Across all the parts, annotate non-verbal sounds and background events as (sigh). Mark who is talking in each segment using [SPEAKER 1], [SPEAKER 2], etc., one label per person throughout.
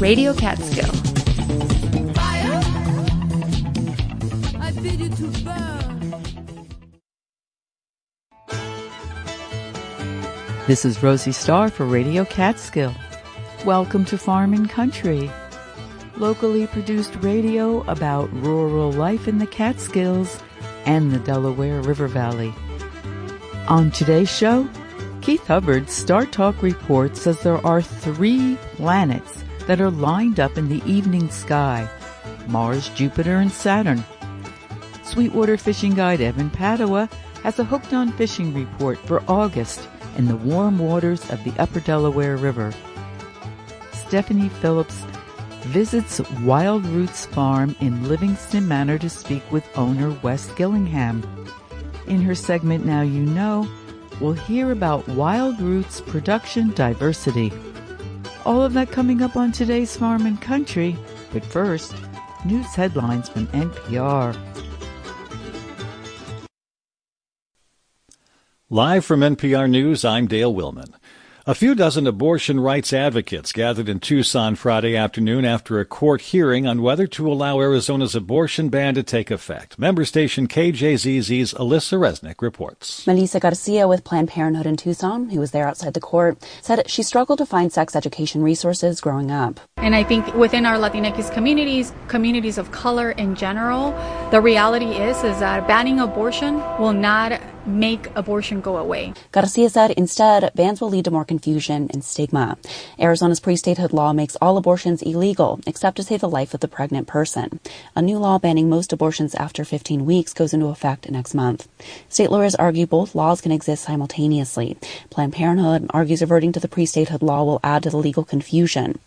[SPEAKER 1] Radio Catskill.
[SPEAKER 2] This is Rosie Starr for Radio Catskill. Welcome to Farm and Country, locally produced radio about rural life in the Catskills and the Delaware River Valley. On today's show, Keith Hubbard's Star Talk report says there are three planets that are lined up in the evening sky Mars, Jupiter, and Saturn. Sweetwater fishing guide Evan Padua has a hooked on fishing report for August in the warm waters of the upper Delaware River. Stephanie Phillips visits Wild Roots Farm in Livingston Manor to speak with owner Wes Gillingham. In her segment Now You Know, we'll hear about Wild Roots production diversity. All of that coming up on today's Farm and Country, but first, news headlines from NPR.
[SPEAKER 3] Live from NPR News, I'm Dale Willman. A few dozen abortion rights advocates gathered in Tucson Friday afternoon after a court hearing on whether to allow Arizona's abortion ban to take effect. Member station KJZZ's Alisa Reznick reports.
[SPEAKER 4] Melissa Garcia with Planned Parenthood in Tucson, who was there outside the court, said she struggled to find sex education resources growing up.
[SPEAKER 5] And I think within our Latinx communities, communities of color in general, the reality is is that banning abortion will not make abortion go away.
[SPEAKER 4] Garcia said instead, bans will lead to more confusion and stigma. Arizona's pre-statehood law makes all abortions illegal except to save the life of the pregnant person. A new law banning most abortions after 15 weeks goes into effect next month. State lawyers argue both laws can exist simultaneously. Planned Parenthood argues reverting to the pre-statehood law will add to the legal confusion.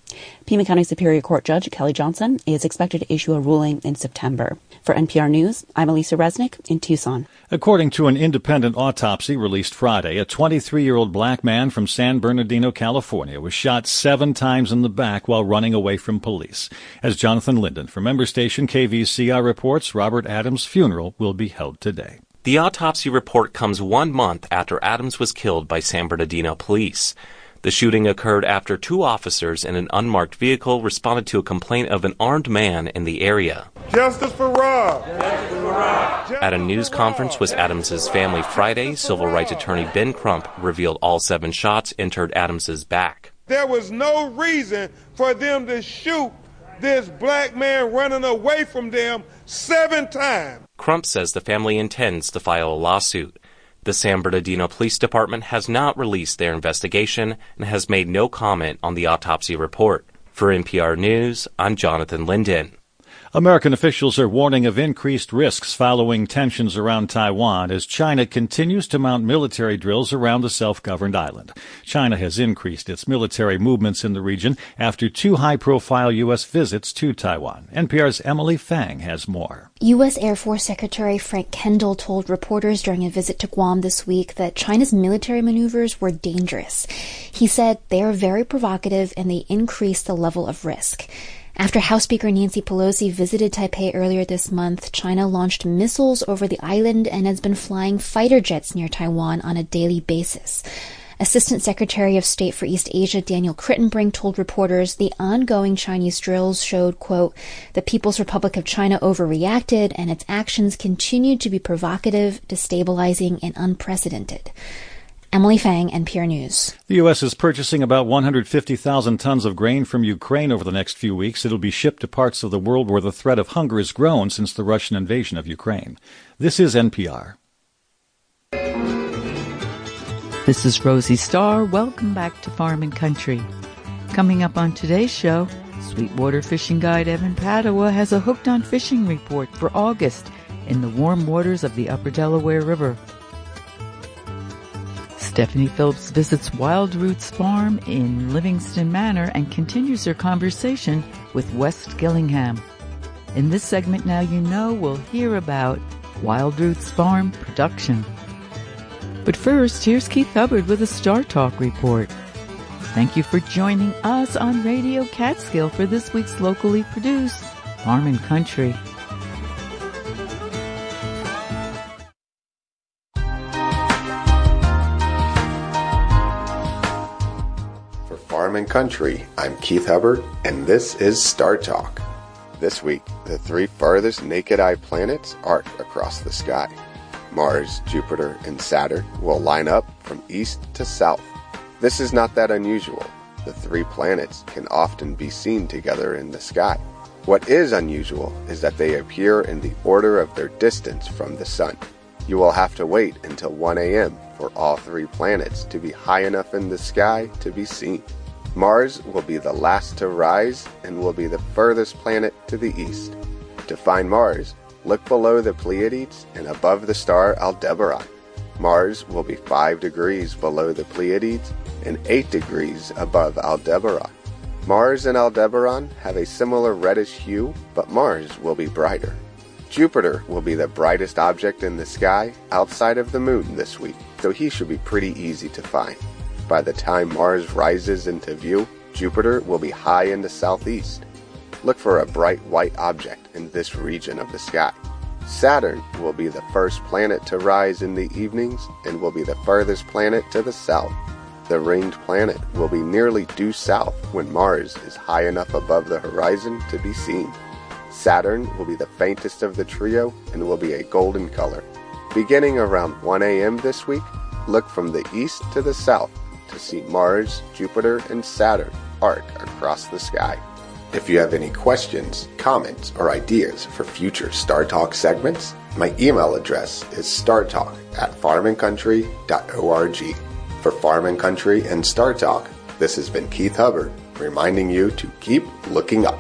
[SPEAKER 4] Pima County Superior Court Judge Kelly Johnson is expected to issue a ruling in September. For NPR News, I'm Alisa Reznick in Tucson.
[SPEAKER 3] According to an independent autopsy released Friday, a 23 year old black man from San Bernardino, California, was shot seven times in the back while running away from police. As Jonathan Linden from member station KVCR reports, Robert Adams' funeral will be held today.
[SPEAKER 6] The autopsy report comes one month after Adams was killed by San Bernardino police. The shooting occurred after two officers in an unmarked vehicle responded to a complaint of an armed man in the area.
[SPEAKER 7] Justice for Rob! Justice for
[SPEAKER 6] Rob! At a news conference with Adams's family Friday, civil rights attorney Ben Crump revealed all seven shots entered Adams's back.
[SPEAKER 7] There was no reason for them to shoot this black man running away from them seven times.
[SPEAKER 6] Crump says the family intends to file a lawsuit. The San Bernardino Police Department has not released their investigation and has made no comment on the autopsy report. For NPR News, I'm Jonathan Linden.
[SPEAKER 3] American officials are warning of increased risks following tensions around Taiwan as China continues to mount military drills around the self-governed island. China has increased its military movements in the region after two high-profile U.S. visits to Taiwan. NPR's Emily Feng has more.
[SPEAKER 8] U.S. Air Force Secretary Frank Kendall told reporters during a visit to Guam this week that China's military maneuvers were dangerous. He said they are very provocative and they increase the level of risk. After House Speaker Nancy Pelosi visited Taipei earlier this month, China launched missiles over the island and has been flying fighter jets near Taiwan on a daily basis. Assistant Secretary of State for East Asia Daniel Kritenbrink told reporters the ongoing Chinese drills showed, quote, the People's Republic of China overreacted and its actions continued to be provocative, destabilizing, and unprecedented. Emily Feng, NPR News.
[SPEAKER 3] The U.S. is purchasing about 150,000 tons of grain from Ukraine over the next few weeks. It'll be shipped to parts of the world where the threat of hunger has grown since the Russian invasion of Ukraine. This is NPR.
[SPEAKER 2] This is Rosie Starr. Welcome back to Farm and Country. Coming up on today's show, Sweetwater fishing guide Evan Padua has a hooked on fishing report for August in the warm waters of the Upper Delaware River. Stephanie Phillips visits Wild Roots Farm in Livingston Manor and continues her conversation with Wes Gillingham. In this segment, Now You Know, we'll hear about Wild Roots Farm production. But first, here's Keith Hubbard with a Star Talk report. Thank you for joining us on Radio Catskill for this week's locally produced Farm and Country.
[SPEAKER 1] And Country, I'm Keith Hubbard, and this is Star Talk. This week, the three farthest naked eye planets arc across the sky. Mars, Jupiter, and Saturn will line up from east to south. This is not that unusual. The three planets can often be seen together in the sky. What is unusual is that they appear in the order of their distance from the Sun. You will have to wait until 1 a.m. for all three planets to be high enough in the sky to be seen. Mars will be the last to rise and will be the furthest planet to the east. To find Mars, look below the Pleiades and above the star Aldebaran. Mars will be 5 degrees below the Pleiades and 8 degrees above Aldebaran. Mars and Aldebaran have a similar reddish hue, but Mars will be brighter. Jupiter will be the brightest object in the sky outside of the moon this week, so he should be pretty easy to find. By the time Mars rises into view, Jupiter will be high in the southeast. Look for a bright white object in this region of the sky. Saturn will be the first planet to rise in the evenings and will be the furthest planet to the south. The ringed planet will be nearly due south when Mars is high enough above the horizon to be seen. Saturn will be the faintest of the trio and will be a golden color. Beginning around 1 a.m. this week, look from the east to the south to see Mars, Jupiter, and Saturn arc across the sky. If you have any questions, comments, or ideas for future Star Talk segments, my email address is startalk at farmandcountry.org. For Farm and Country and Star Talk, this has been Keith Hubbard reminding you to keep looking up.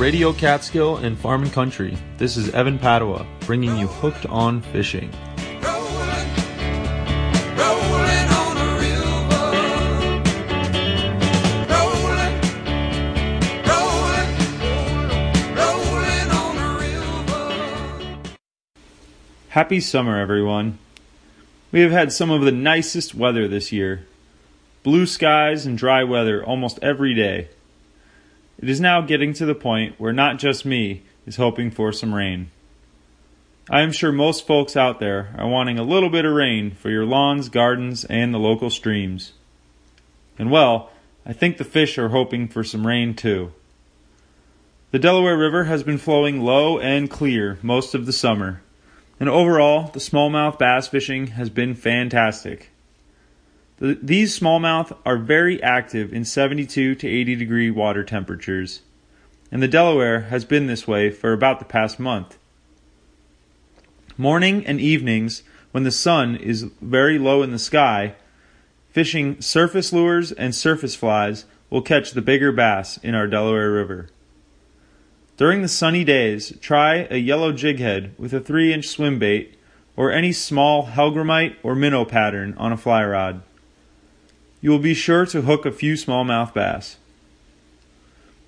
[SPEAKER 9] Radio Catskill and Farm and Country, this is Evan Padua bringing you Hooked on Fishing. Happy summer, everyone. We have had some of the nicest weather this year. Blue skies and dry weather almost every day. It is now getting to the point where not just me is hoping for some rain. I am sure most folks out there are wanting a little bit of rain for your lawns, gardens, and the local streams. And well, I think the fish are hoping for some rain too. The Delaware River has been flowing low and clear most of the summer, and overall, the smallmouth bass fishing has been fantastic. The, these smallmouth are very active in 72 to 80 degree water temperatures, and the Delaware has been this way for about the past month. Morning and evenings, when the sun is very low in the sky, fishing surface lures and surface flies will catch the bigger bass in our Delaware River. During the sunny days, try a yellow jig head with a 3 inch swim bait or any small hellgrammite or minnow pattern on a fly rod you will be sure to hook a few smallmouth bass.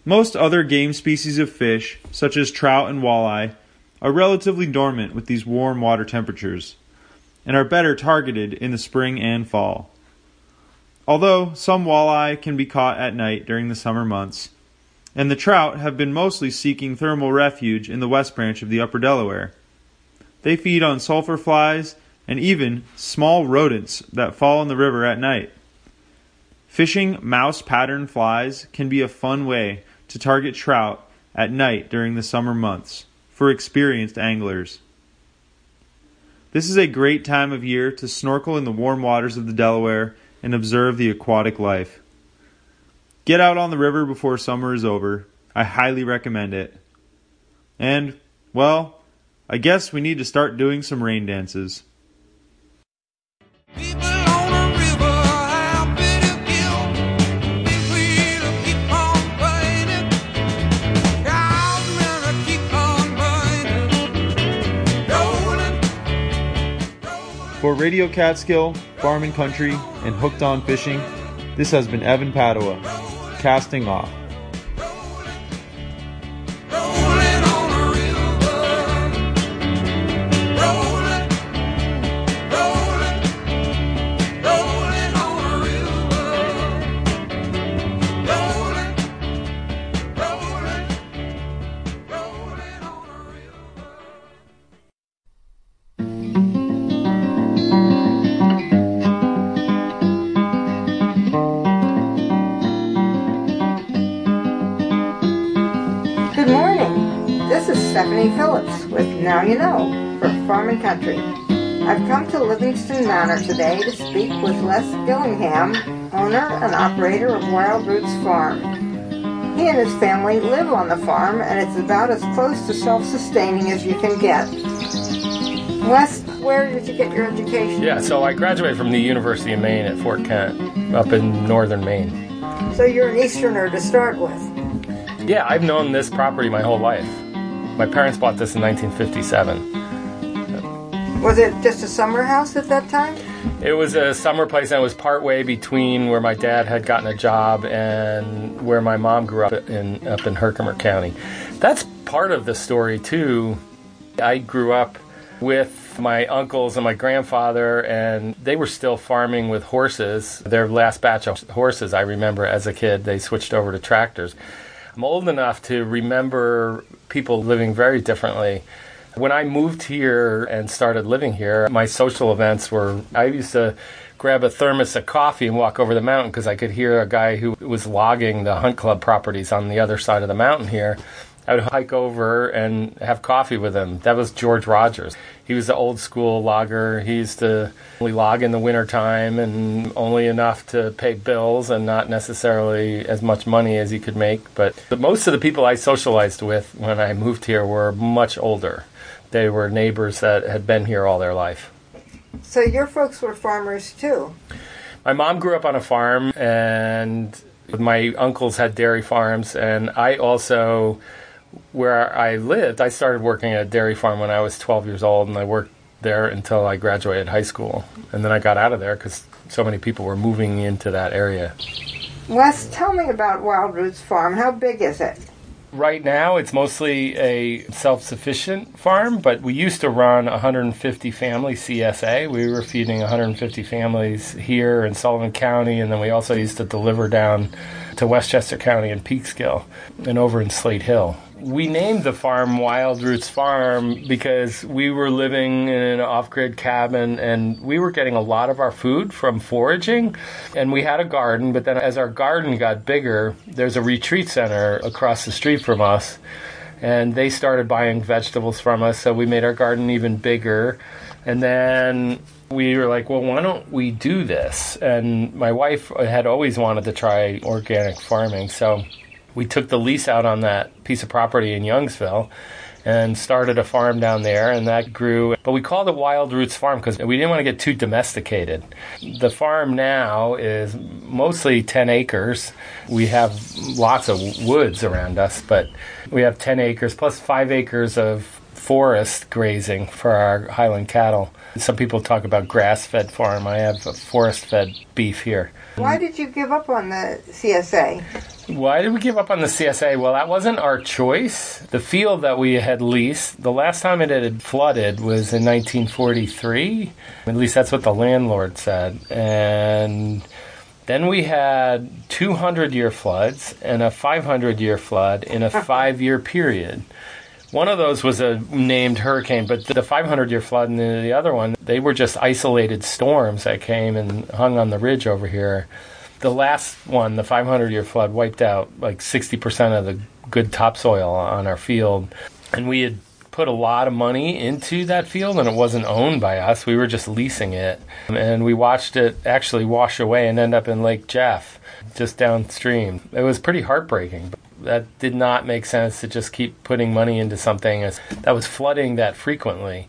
[SPEAKER 9] Most other game species of fish, such as trout and walleye, are relatively dormant with these warm water temperatures and are better targeted in the spring and fall. Although some walleye can be caught at night during the summer months, and the trout have been mostly seeking thermal refuge in the west branch of the upper Delaware. They feed on sulfur flies and even small rodents that fall in the river at night. Fishing mouse pattern flies can be a fun way to target trout at night during the summer months for experienced anglers. This is a great time of year to snorkel in the warm waters of the Delaware and observe the aquatic life. Get out on the river before summer is over. I highly recommend it. And, well, I guess we need to start doing some rain dances. For Radio Catskill, Farm and Country, and Hooked on Fishing, this has been Evan Padua, casting off.
[SPEAKER 10] I've come to Livingston Manor today to speak with Wes Gillingham, owner and operator of Wild Roots Farm. He and his family live on the farm, and it's about as close to self-sustaining as you can get. Wes, where did you get your education?
[SPEAKER 11] Yeah, so I graduated from the University of Maine at Fort Kent, up in northern Maine.
[SPEAKER 10] So you're an Easterner to start with.
[SPEAKER 11] Yeah, I've known this property my whole life. My parents bought this in 1957.
[SPEAKER 10] Was it just a summer house at that time?
[SPEAKER 11] It was a summer place and it was partway between where my dad had gotten a job and where my mom grew up in up in Herkimer County. That's part of the story too. I grew up with my uncles and my grandfather, and they were still farming with horses. Their last batch of horses, I remember as a kid, they switched over to tractors. I'm old enough to remember people living very differently. When I moved here and started living here, my social events were I used to grab a thermos of coffee and walk over the mountain because I could hear a guy who was logging the hunt club properties on the other side of the mountain here. I would hike over and have coffee with him. That was George Rogers. He was the old school logger. He used to only log in the wintertime and only enough to pay bills and not necessarily as much money as he could make. But most of the people I socialized with when I moved here were much older. They were neighbors that had been here all their life.
[SPEAKER 10] So your folks were farmers too?
[SPEAKER 11] My mom grew up on a farm and my uncles had dairy farms and I also where I lived, I started working at a dairy farm when I was 12 years old, and I worked there until I graduated high school. And then I got out of there because so many people were moving into that area.
[SPEAKER 10] Wes, tell me about Wild Roots Farm. How big is it?
[SPEAKER 11] Right now, it's mostly a self sufficient farm, but we used to run 150 family CSA. We were feeding 150 families here in Sullivan County, and then we also used to deliver down to Westchester County and Peekskill and over in Slate Hill we named the farm Wild Roots Farm because we were living in an off grid cabin and we were getting a lot of our food from foraging. And we had a garden, but then as our garden got bigger, there's a retreat center across the street from us. And they started buying vegetables from us, so we made our garden even bigger. And then we were like, well, why don't we do this? And my wife had always wanted to try organic farming, so we took the lease out on that piece of property in Youngsville and started a farm down there and that grew. But we called it wild roots farm because we didn't want to get too domesticated. The farm now is mostly 10 acres. We have lots of woods around us but we have 10 acres plus 5 acres of forest grazing for our highland cattle some people talk about grass-fed farm i have forest-fed beef here
[SPEAKER 10] why did you give up on the csa
[SPEAKER 11] why did we give up on the CSA? Well, that wasn't our choice. The field that we had leased, the last time it had flooded was in 1943. At least that's what the landlord said. And then we had 200 year floods and a 500 year flood in a (laughs) five year period. One of those was a named hurricane, but the 500 year flood and the other one, they were just isolated storms that came and hung on the ridge over here the last one, the 500 year flood, wiped out like 60% of the good topsoil on our field. And we had put a lot of money into that field and it wasn't owned by us. We were just leasing it. And we watched it actually wash away and end up in Lake Jeff, just downstream. It was pretty heartbreaking. That did not make sense to just keep putting money into something that was flooding that frequently.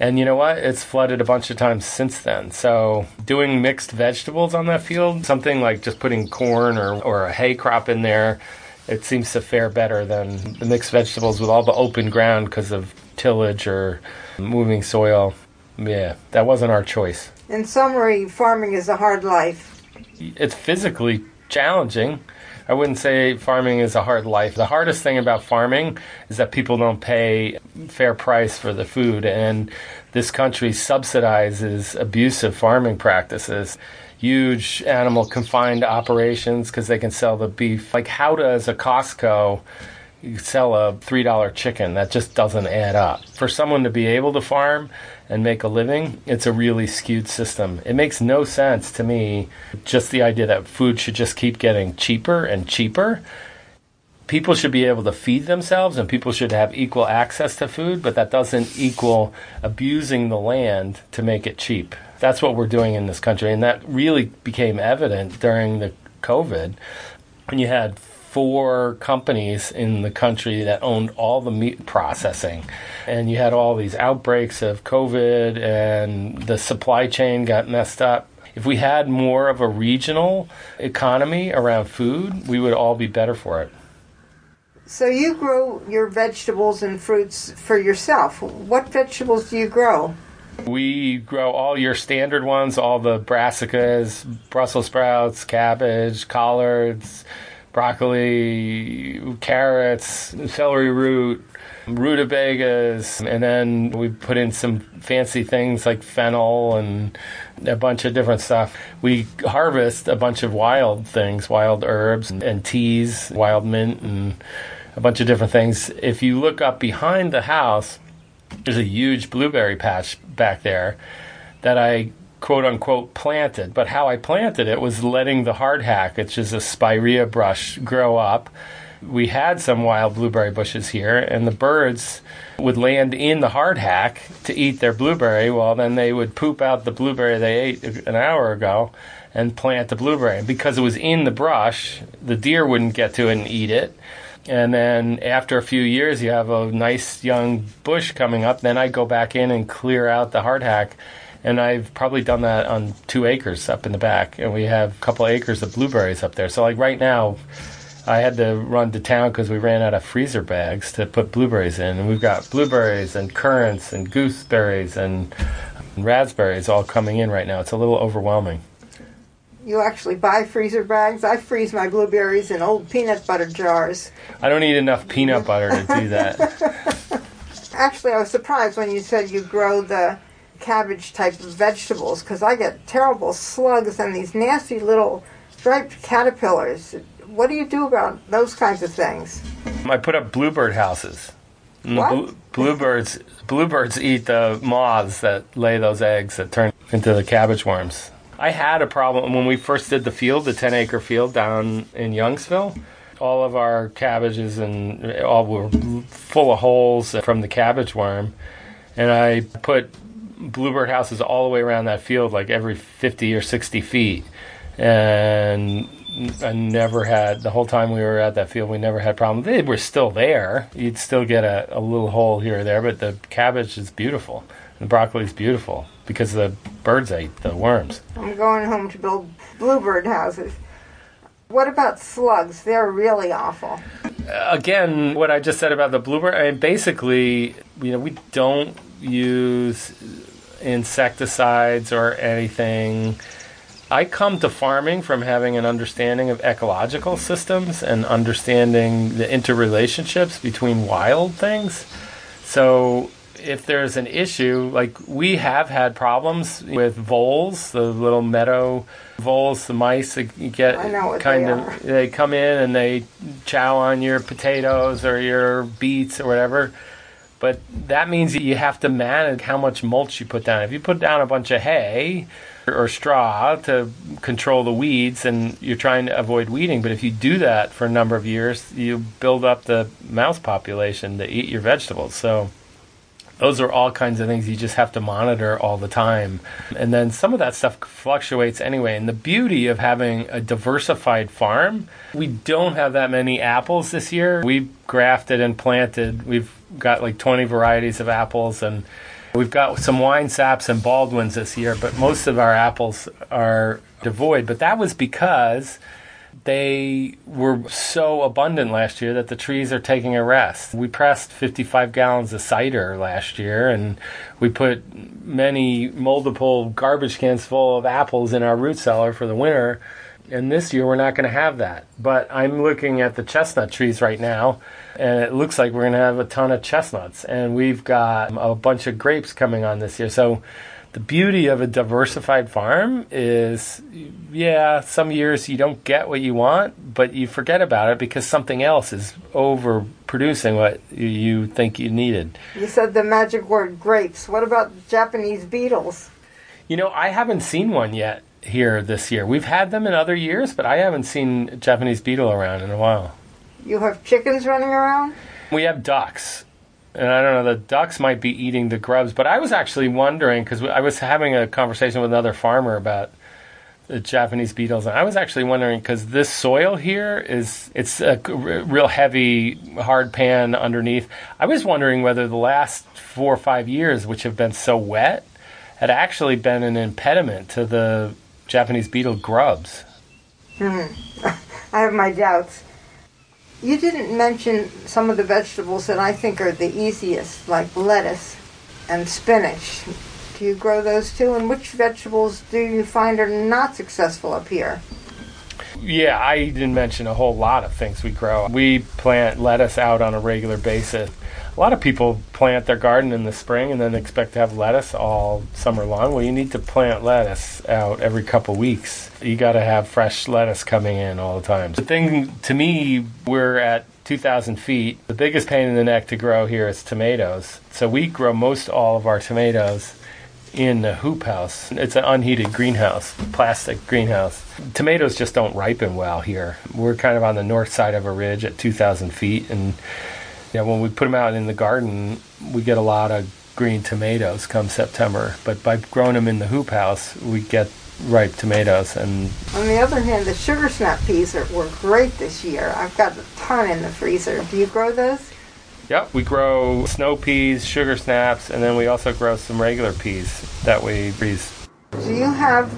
[SPEAKER 11] And you know what? It's flooded a bunch of times since then. So doing mixed vegetables on that field, something like just putting corn or, or a hay crop in there, it seems to fare better than the mixed vegetables with all the open ground because of tillage or moving soil. Yeah, that wasn't our choice.
[SPEAKER 10] In summary, farming is a hard life.
[SPEAKER 11] It's physically challenging. I wouldn't say farming is a hard life. The hardest thing about farming is that people don't pay fair price for the food, and this country subsidizes abusive farming practices. Huge animal confined operations because they can sell the beef. Like, how does a Costco sell a $3 chicken. That just doesn't add up. For someone to be able to farm and make a living, it's a really skewed system. It makes no sense to me just the idea that food should just keep getting cheaper and cheaper. people should be able to feed themselves and people should have equal access to food, but that doesn't equal abusing the land to make it cheap. That's what we're doing in this country. And that really became evident during the COVID when you had four companies in the country that owned all the meat processing. And you had all these outbreaks of COVID and the supply chain got messed up. If we had more of a regional economy around food, we would all be better for it.
[SPEAKER 10] So you grow your vegetables and fruits for yourself. What vegetables do you grow?
[SPEAKER 11] We grow all your standard ones, all the brassicas, Brussels sprouts, cabbage, collards, broccoli, carrots, celery root, rutabagas, and then we put in some fancy things like fennel and a bunch of different stuff. We harvest a bunch of wild things, wild herbs and teas, wild mint, and a bunch of different things. If you look up behind the house, there's a huge blueberry patch back there that I quote unquote planted. But how I planted it was letting the hardhack, which is a spirea brush, grow up. We had some wild blueberry bushes here, and the birds would land in the hardhack to eat their blueberry. Well, then they would poop out the blueberry they ate an hour ago and plant the blueberry. And because it was in the brush, the deer wouldn't get to it and eat it. And then after a few years, you have a nice young bush coming up. Then I go back in and clear out the hardhack and I've probably done that on two acres up in the back, and we have a couple of acres of blueberries up there. So like right now, I had to run to town because we ran out of freezer bags to put blueberries in, and we've got blueberries and currants and gooseberries and raspberries all coming in right now. It's a little overwhelming.
[SPEAKER 10] You actually buy freezer bags. I freeze my blueberries in old peanut butter jars.
[SPEAKER 11] I don't eat enough peanut butter to do that. (laughs)
[SPEAKER 10] actually, I was surprised when you said you grow the cabbage type of vegetables because I get terrible slugs and these nasty little striped caterpillars. What do you do about those kinds of things?
[SPEAKER 11] I put up bluebird houses.
[SPEAKER 10] What?
[SPEAKER 11] bluebirds bluebirds eat the moths that lay those eggs that turn into the cabbage worms. I had a problem when we first did the field, the 10 acre field down in Youngsville. All of our cabbages and all were full of holes from the cabbage worm. And I put bluebird houses all the way around that field, like every 50 or 60 feet. And I never had, the whole time we were at that field, we never had problems. They were still there. You'd still get a, a little hole here or there, but the cabbage is beautiful. The broccoli is beautiful because the birds ate the worms.
[SPEAKER 10] I'm going home to build bluebird houses. What about slugs? They're really awful.
[SPEAKER 11] Again, what I just said about the bluebird, I mean, basically, you know, we don't use insecticides or anything. I come to farming from having an understanding of ecological systems and understanding the interrelationships between wild things. So if there's an issue, like we have had problems with voles, the little meadow voles, the mice that you get kind
[SPEAKER 10] they
[SPEAKER 11] of
[SPEAKER 10] are.
[SPEAKER 11] they come in and they chow on your potatoes or your beets or whatever. But that means that you have to manage how much mulch you put down. If you put down a bunch of hay or straw to control the weeds, and you're trying to avoid weeding. But if you do that for a number of years, you build up the mouse population to eat your vegetables. So those are all kinds of things you just have to monitor all the time. And then some of that stuff fluctuates anyway. And the beauty of having a diversified farm, we don't have that many apples this year. We've grafted and planted, we've got like 20 varieties of apples and We've got some wine saps and Baldwins this year, but most of our apples are devoid. But that was because they were so abundant last year that the trees are taking a rest. We pressed 55 gallons of cider last year, and we put many multiple garbage cans full of apples in our root cellar for the winter. And this year we're not going to have that. But I'm looking at the chestnut trees right now, and it looks like we're going to have a ton of chestnuts. And we've got a bunch of grapes coming on this year. So the beauty of a diversified farm is yeah, some years you don't get what you want, but you forget about it because something else is overproducing what you think you needed.
[SPEAKER 10] You said the magic word grapes. What about Japanese beetles?
[SPEAKER 11] You know, I haven't seen one yet here this year. We've had them in other years, but I haven't seen Japanese beetle around in a while.
[SPEAKER 10] You have chickens running around?
[SPEAKER 11] We have ducks. And I don't know, the ducks might be eating the grubs, but I was actually wondering because I was having a conversation with another farmer about the Japanese beetles, and I was actually wondering because this soil here is it's a real heavy, hard pan underneath. I was wondering whether the last four or five years, which have been so wet, had actually been an impediment to the Japanese beetle grubs.
[SPEAKER 10] Hmm. (laughs) I have my doubts. You didn't mention some of the vegetables that I think are the easiest, like lettuce and spinach. Do you grow those too? And which vegetables do you find are not successful up here?
[SPEAKER 11] Yeah, I didn't mention a whole lot of things we grow. We plant lettuce out on a regular basis. A lot of people plant their garden in the spring and then expect to have lettuce all summer long. Well, you need to plant lettuce out every couple weeks. You got to have fresh lettuce coming in all the time. The thing to me, we're at 2,000 feet. The biggest pain in the neck to grow here is tomatoes. So we grow most all of our tomatoes in the hoop house. It's an unheated greenhouse, plastic greenhouse. Tomatoes just don't ripen well here. We're kind of on the north side of a ridge at 2,000 feet, and yeah, when we put them out in the garden, we get a lot of green tomatoes come September. But by growing them in the hoop house, we get ripe tomatoes. And
[SPEAKER 10] on the other hand, the sugar snap peas are, were great this year. I've got a ton in the freezer. Do you grow those?
[SPEAKER 11] Yep, we grow snow peas, sugar snaps, and then we also grow some regular peas that we freeze.
[SPEAKER 10] Do you have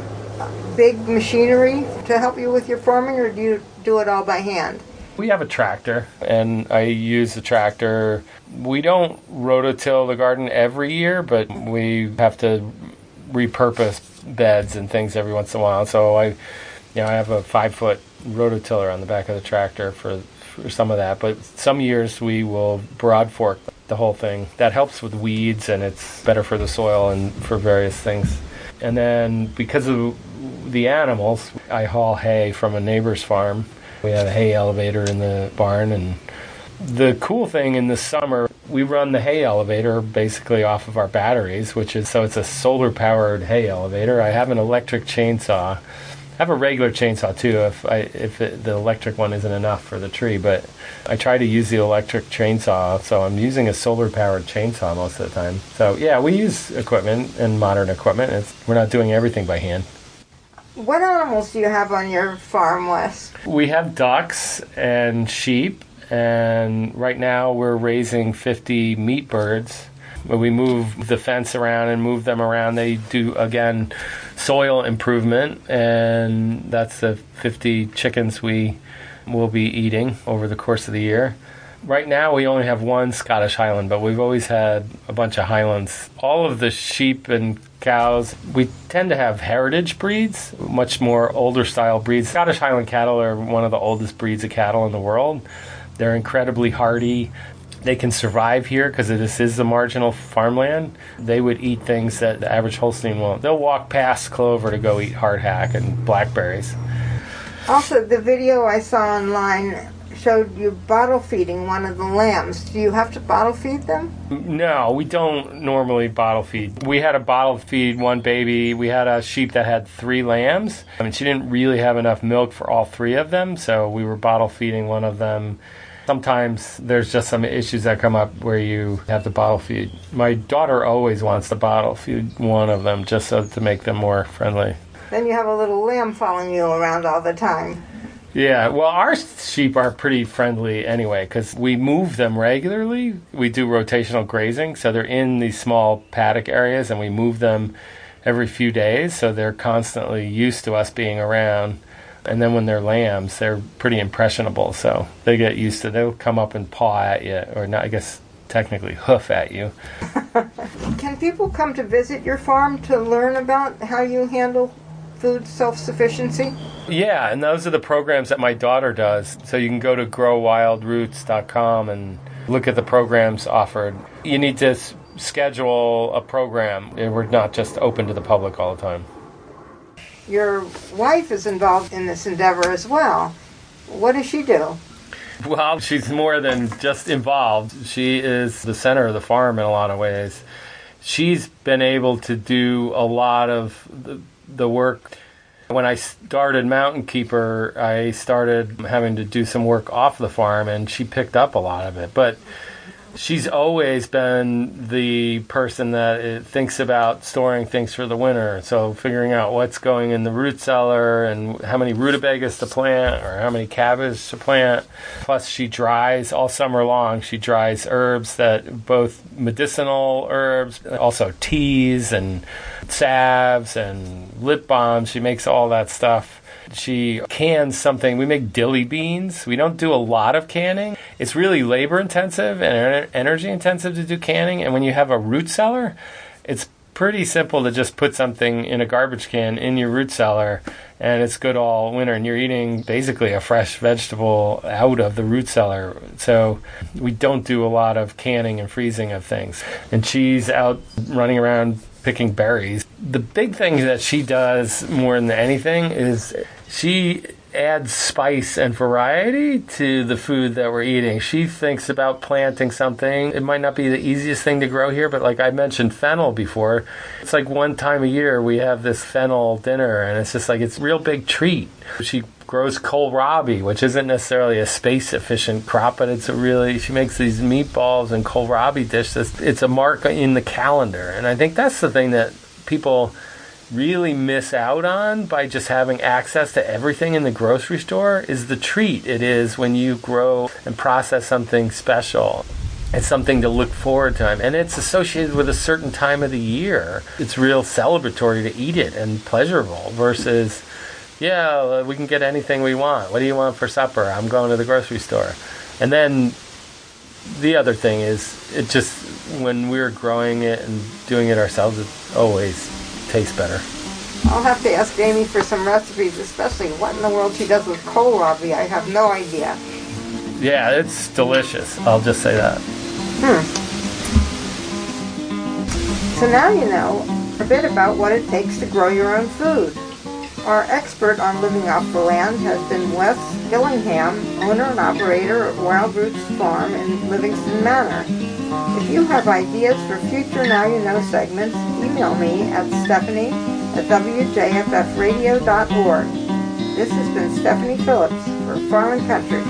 [SPEAKER 10] big machinery to help you with your farming, or do you do it all by hand?
[SPEAKER 11] We have a tractor, and I use the tractor. We don't rototill the garden every year, but we have to repurpose beds and things every once in a while. So I, you know, I have a five foot rototiller on the back of the tractor for, for some of that. But some years we will broad fork the whole thing. That helps with weeds, and it's better for the soil and for various things. And then because of the animals, I haul hay from a neighbor's farm we have a hay elevator in the barn, and the cool thing in the summer, we run the hay elevator basically off of our batteries, which is so it's a solar powered hay elevator. I have an electric chainsaw. I have a regular chainsaw too if I if it, the electric one isn't enough for the tree, but I try to use the electric chainsaw, so I'm using a solar powered chainsaw most of the time. So yeah, we use equipment and modern equipment. It's, we're not doing everything by hand.
[SPEAKER 10] What animals do you have on your farm, Wes?
[SPEAKER 11] We have ducks and sheep, and right now we're raising 50 meat birds. When we move the fence around and move them around, they do again soil improvement, and that's the 50 chickens we will be eating over the course of the year. Right now, we only have one Scottish Highland, but we've always had a bunch of Highlands. All of the sheep and cows, we tend to have heritage breeds, much more older style breeds. Scottish Highland cattle are one of the oldest breeds of cattle in the world. They're incredibly hardy. They can survive here because this is the marginal farmland. They would eat things that the average Holstein won't. They'll walk past clover to go eat hardhack and blackberries.
[SPEAKER 10] Also, the video I saw online showed you bottle feeding one of the lambs. Do you have to bottle feed them?
[SPEAKER 11] No, we don't normally bottle feed. We had a bottle feed one baby. We had a sheep that had three lambs. I mean, she didn't really have enough milk for all three of them, so we were bottle feeding one of them. Sometimes there's just some issues that come up where you have to bottle feed. My daughter always wants to bottle feed one of them just so to make them more friendly.
[SPEAKER 10] Then you have a little lamb following you around all the time.
[SPEAKER 11] Yeah, well, our sheep are pretty friendly anyway because we move them regularly. We do rotational grazing, so they're in these small paddock areas and we move them every few days, so they're constantly used to us being around. And then when they're lambs, they're pretty impressionable, so they get used to. They'll come up and paw at you, or not, I guess technically hoof at you. (laughs)
[SPEAKER 10] Can people come to visit your farm to learn about how you handle food self sufficiency?
[SPEAKER 11] Yeah, and those are the programs that my daughter does. So you can go to growwildroots.com and look at the programs offered. You need to s- schedule a program. We're not just open to the public all the time.
[SPEAKER 10] Your wife is involved in this endeavor as well. What does she do?
[SPEAKER 11] Well, she's more than just involved. She is the center of the farm in a lot of ways. She's been able to do a lot of the, the work When I started Mountain Keeper, I started having to do some work off the farm, and she picked up a lot of it. But she's always been the person that thinks about storing things for the winter. So figuring out what's going in the root cellar and how many rutabagas to plant or how many cabbage to plant. Plus, she dries all summer long. She dries herbs that both medicinal herbs, also teas and salves and lip balms. She makes all that stuff she cans something. We make dilly beans. We don't do a lot of canning. It's really labor intensive and energy intensive to do canning. And when you have a root cellar, it's pretty simple to just put something in a garbage can in your root cellar and it's good all winter and you're eating basically a fresh vegetable out of the root cellar so we don't do a lot of canning and freezing of things and she's out running around picking berries the big thing that she does more than anything is she adds spice and variety to the food that we're eating. She thinks about planting something. It might not be the easiest thing to grow here, but like I mentioned fennel before, it's like one time a year we have this fennel dinner and it's just like it's a real big treat. She grows kohlrabi, which isn't necessarily a space efficient crop, but it's a really she makes these meatballs and kohlrabi dish. It's a mark in the calendar, and I think that's the thing that people really miss out on by just having access to everything in the grocery store is the treat it is when you grow and process something special. It's something to look forward to, and it's associated with a certain time of the year. It's real celebratory to eat it and pleasurable versus, yeah, we can get anything we want. What do you want for supper? I'm going to the grocery store. And then the other thing is, it just, when we're growing it and doing it ourselves, it's always tastes better.
[SPEAKER 10] I'll have to ask Amy for some recipes, especially what in the world she does with kohlrabi. I have no idea.
[SPEAKER 11] Yeah, it's delicious. I'll just say that.
[SPEAKER 10] Hmm. So now you know a bit about what it takes to grow your own food. Our expert on living off the land has been Wes Gillingham, owner and operator of Wild Roots Farm in Livingston Manor. If you have ideas for future Now You Know segments, email me at stephanie at wjffradio.org. This has been Stephanie Phillips for Farm and Country.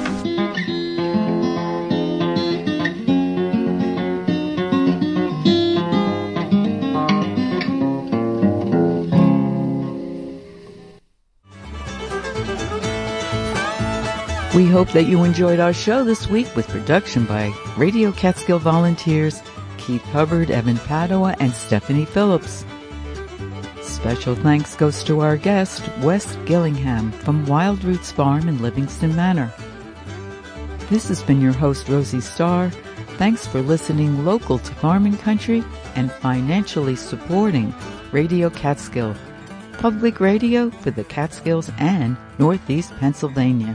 [SPEAKER 2] Hope that you enjoyed our show this week with production by Radio Catskill volunteers Keith Hubbard, Evan Padua, and Stephanie Phillips. Special thanks goes to our guest, Wes Gillingham from Wild Roots Farm in Livingston Manor. This has been your host, Rosie Starr. Thanks for listening local to farming Country and financially supporting Radio Catskill, public radio for the Catskills and Northeast Pennsylvania.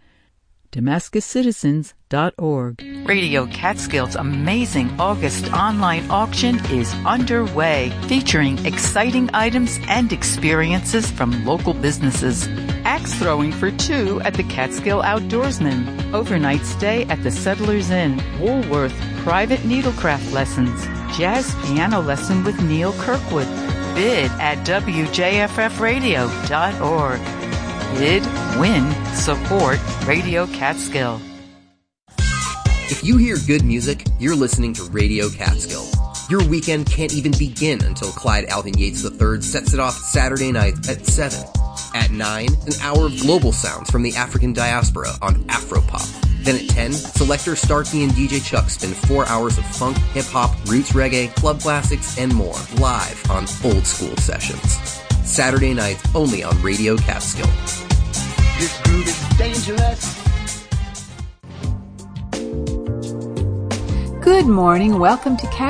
[SPEAKER 2] DamascusCitizens.org. Radio Catskill's amazing August online auction is underway, featuring exciting items and experiences from local businesses. Axe throwing for two at the Catskill Outdoorsman, overnight stay at the Settlers Inn, Woolworth, private needlecraft lessons, jazz piano lesson with Neil Kirkwood. Bid at WJFFradio.org bid, win, support Radio Catskill.
[SPEAKER 12] If you hear good music, you're listening to Radio Catskill. Your weekend can't even begin until Clyde Alvin Yates III sets it off Saturday night at 7. At 9, an hour of global sounds from the African diaspora on Afropop. Then at 10, selector Starkey and DJ Chuck spend 4 hours of funk, hip hop, roots reggae, club classics, and more live on old school sessions. Saturday nights only on Radio Catskill.
[SPEAKER 13] This groove is dangerous.
[SPEAKER 14] Good morning. Welcome to Cat